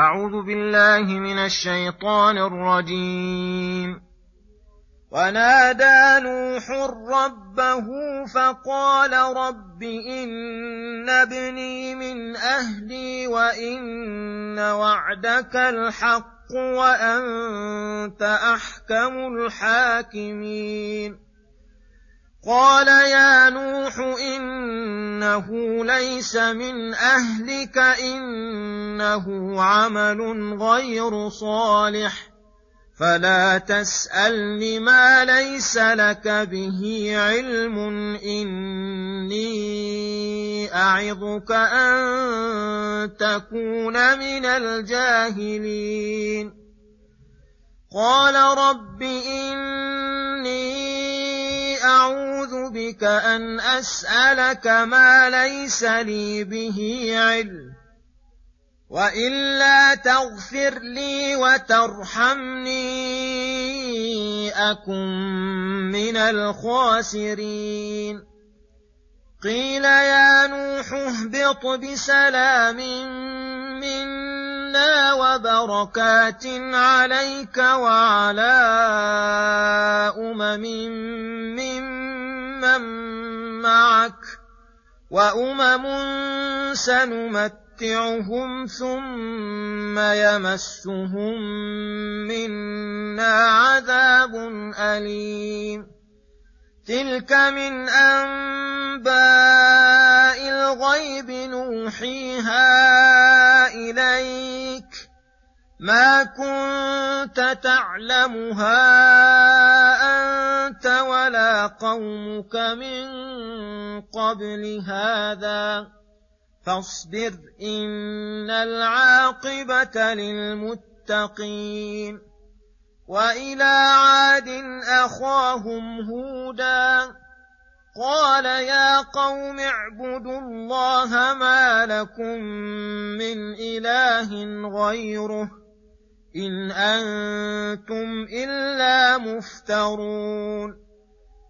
أعوذ بالله من الشيطان الرجيم. ونادى نوح ربه فقال رب إن ابني من أهلي وإن وعدك الحق وأنت أحكم الحاكمين. قال يا نوح إنه ليس من أهلك إنه عمل غير صالح فلا تسألني ما ليس لك به علم إني أعظك أن تكون من الجاهلين. قال رب إني أعوذ بك أن أسألك ما ليس لي به علم وإلا تغفر لي وترحمني أكن من الخاسرين. قيل يا نوح اهبط بسلام منا وبركات عليك وعلى أمم ممن وامم سنمتعهم ثم يمسهم منا عذاب اليم تلك من انباء الغيب نوحيها اليك ما كنت تعلمها ولا قومك من قبل هذا فاصبر إن العاقبة للمتقين وإلى عاد أخاهم هودا قال يا قوم اعبدوا الله ما لكم من إله غيره إن أنتم إلا مفترون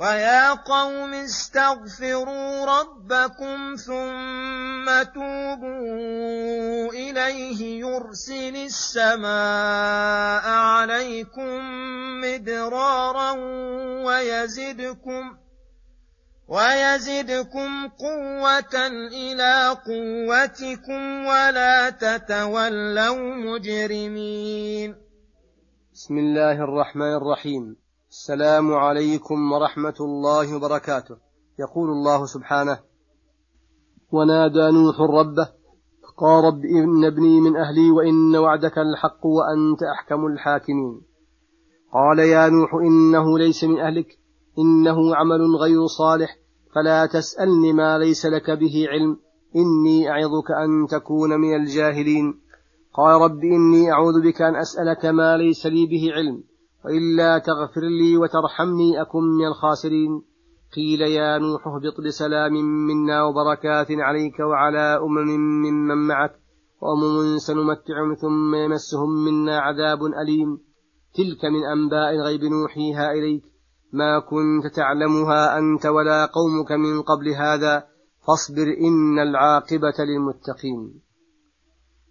ويا قوم استغفروا ربكم ثم توبوا اليه يرسل السماء عليكم مدرارا ويزدكم ويزدكم قوة إلى قوتكم ولا تتولوا مجرمين بسم الله الرحمن الرحيم السلام عليكم ورحمة الله وبركاته. يقول الله سبحانه ونادى نوح ربه قال رب إن ابني من أهلي وإن وعدك الحق وأنت أحكم الحاكمين. قال يا نوح إنه ليس من أهلك إنه عمل غير صالح فلا تسألني ما ليس لك به علم إني أعظك أن تكون من الجاهلين. قال رب إني أعوذ بك أن أسألك ما ليس لي به علم وإلا تغفر لي وترحمني أكن من الخاسرين. قيل يا نوح اهبط بسلام منا وبركات عليك وعلى أمم ممن معك وأمم سنمتعهم ثم يمسهم منا عذاب أليم. تلك من أنباء الغيب نوحيها إليك. ما كنت تعلمها أنت ولا قومك من قبل هذا فاصبر إن العاقبة للمتقين.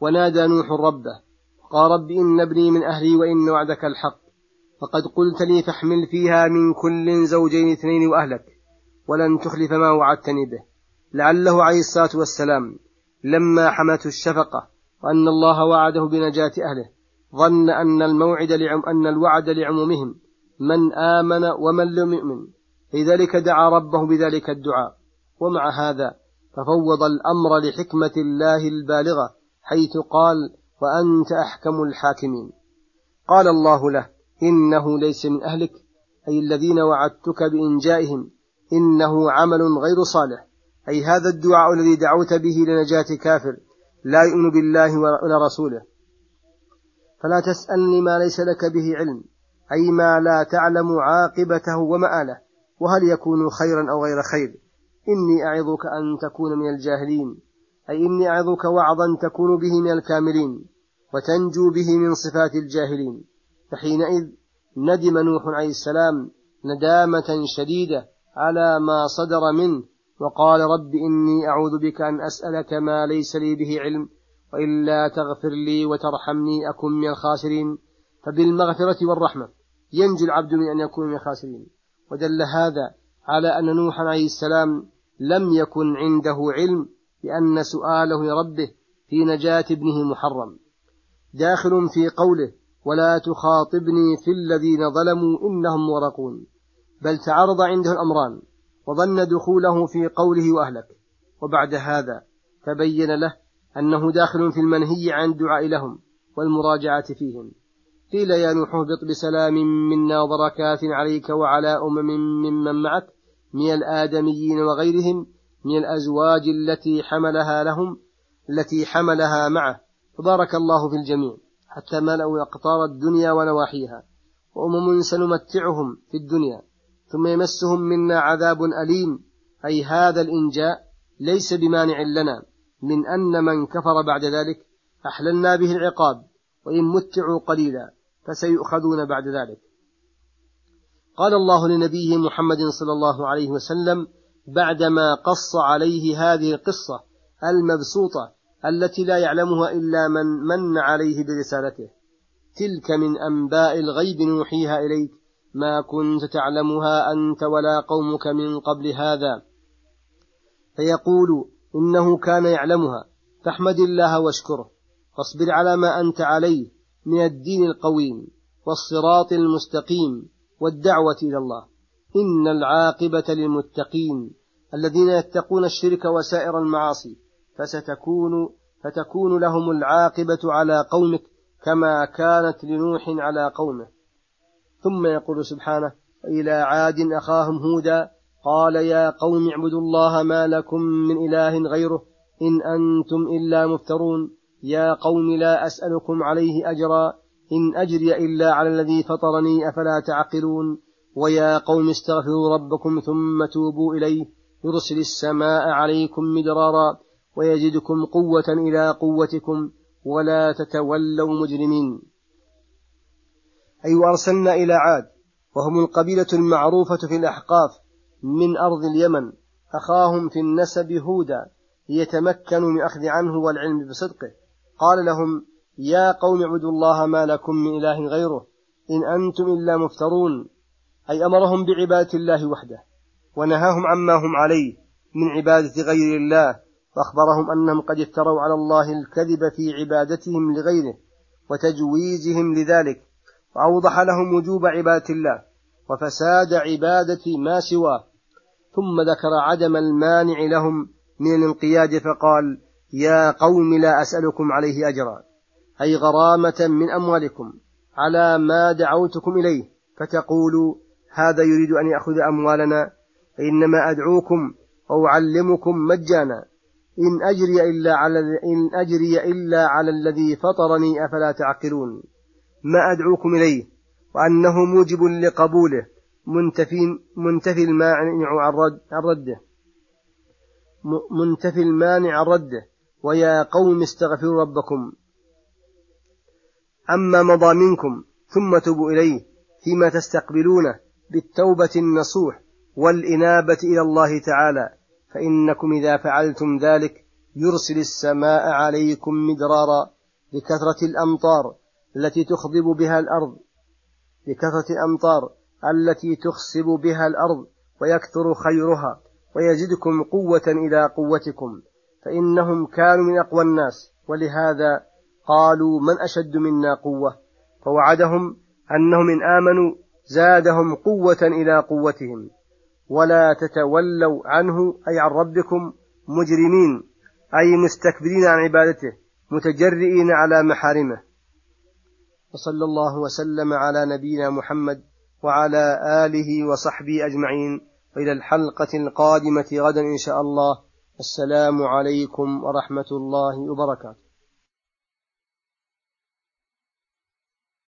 ونادى نوح ربه قال رب إن ابني من أهلي وإن وعدك الحق. فقد قلت لي فاحمل فيها من كل زوجين اثنين وأهلك ولن تخلف ما وعدتني به. لعله عليه الصلاة والسلام لما حمته الشفقة وأن الله وعده بنجاة أهله ظن أن الموعد لعم أن الوعد لعمومهم من آمن ومن لم يؤمن. لذلك دعا ربه بذلك الدعاء. ومع هذا ففوض الأمر لحكمة الله البالغة حيث قال وأنت أحكم الحاكمين قال الله له إنه ليس من أهلك أي الذين وعدتك بإنجائهم إنه عمل غير صالح. أي هذا الدعاء الذي دعوت به لنجاة كافر لا يؤمن بالله ولا رسوله. فلا تسألني ما ليس لك به علم أي ما لا تعلم عاقبته ومآله وهل يكون خيرا أو غير خير. إني أعظك أن تكون من الجاهلين أي إني أعظك وعظا تكون به من الكاملين وتنجو به من صفات الجاهلين. فحينئذ ندم نوح عليه السلام ندامة شديدة على ما صدر منه وقال رب إني أعوذ بك أن أسألك ما ليس لي به علم وإلا تغفر لي وترحمني أكن من الخاسرين. فبالمغفرة والرحمة ينجو العبد من أن يكون من الخاسرين. ودل هذا على أن نوحا عليه السلام لم يكن عنده علم بأن سؤاله لربه في نجاة ابنه محرم. داخل في قوله ولا تخاطبني في الذين ظلموا إنهم مغرقون. بل تعرض عنده الأمران وظن دخوله في قوله وأهلك. وبعد هذا تبين له أنه داخل في المنهي عن الدعاء لهم والمراجعة فيهم. قيل يا نوح اهبط بسلام منا وبركات عليك وعلى أمم ممن معك من الآدميين وغيرهم من الأزواج التي حملها لهم التي حملها معه. فبارك الله في الجميع. حتى ملأوا أقطار الدنيا ونواحيها. وأمم سنمتعهم في الدنيا ثم يمسهم منا عذاب أليم. أي هذا الإنجاء ليس بمانع لنا من أن من كفر بعد ذلك أحللنا به العقاب وإن متعوا قليلا فسيؤخذون بعد ذلك. قال الله لنبيه محمد صلى الله عليه وسلم بعدما قص عليه هذه القصة المبسوطة التي لا يعلمها إلا من من عليه برسالته. تلك من أنباء الغيب نوحيها إليك. ما كنت تعلمها أنت ولا قومك من قبل هذا. فيقول إنه كان يعلمها. فاحمد الله واشكره. فاصبر على ما أنت عليه من الدين القويم والصراط المستقيم والدعوة إلى الله. إن العاقبة للمتقين الذين يتقون الشرك وسائر المعاصي فستكون فتكون لهم العاقبة على قومك كما كانت لنوح على قومه. ثم يقول سبحانه إلى عاد أخاهم هودا قال يا قوم اعبدوا الله ما لكم من إله غيره إن أنتم إلا مفترون. يا قوم لا أسألكم عليه أجرا إن أجري إلا على الذي فطرني أفلا تعقلون. ويا قوم استغفروا ربكم ثم توبوا إليه يرسل السماء عليكم مدرارا ويزدكم قوة إلى قوتكم ولا تتولوا مجرمين. أي وأرسلنا إلى عاد وهم القبيلة المعروفة في الأحقاف من أرض اليمن أخاهم في النسب هودا ليتمكنوا من أخذ عنه والعلم بصدقه. قال لهم يا قوم اعبدوا الله ما لكم من إله غيره إن أنتم إلا مفترون. أي أمرهم بعبادة الله وحده ونهاهم عما هم عليه من عبادة غير الله وأخبرهم أنهم قد افتروا على الله الكذب في عبادتهم لغيره وتجويزهم لذلك وأوضح لهم وجوب عبادة الله وفساد عبادة ما سواه. ثم ذكر عدم المانع لهم من الانقياد فقال يا قوم لا أسألكم عليه أجرا أي غرامة من أموالكم على ما دعوتكم إليه فتقولوا هذا يريد أن يأخذ أموالنا فإنما أدعوكم وأعلمكم مجانا. إن أجري إلا على إن أجري إلا على الذي فطرني أفلا تعقلون. ما أدعوكم إليه؟ وأنه موجب لقبوله منتفي منتفي المانع عن رد عن رده. منتفي المانع عن رده. ويا قوم استغفروا ربكم. أما مضى منكم ثم تبوا إليه فيما تستقبلونه بالتوبة النصوح والإنابة إلى الله تعالى. فإنكم إذا فعلتم ذلك يرسل السماء عليكم مدرارا بكثرة الأمطار التي تخضب بها الأرض بكثرة الأمطار التي تخصب بها الأرض ويكثر خيرها ويزدكم قوة إلى قوتكم. فإنهم كانوا من أقوى الناس ولهذا قالوا من أشد منا قوة؟ فوعدهم أنهم إن آمنوا زادهم قوة إلى قوتهم. ولا تتولوا عنه أي عن ربكم مجرمين أي مستكبرين عن عبادته متجرئين على محارمه. وصلى الله وسلم على نبينا محمد وعلى آله وصحبه أجمعين. وإلى الحلقة القادمة غدا إن شاء الله. السلام عليكم ورحمة الله وبركاته.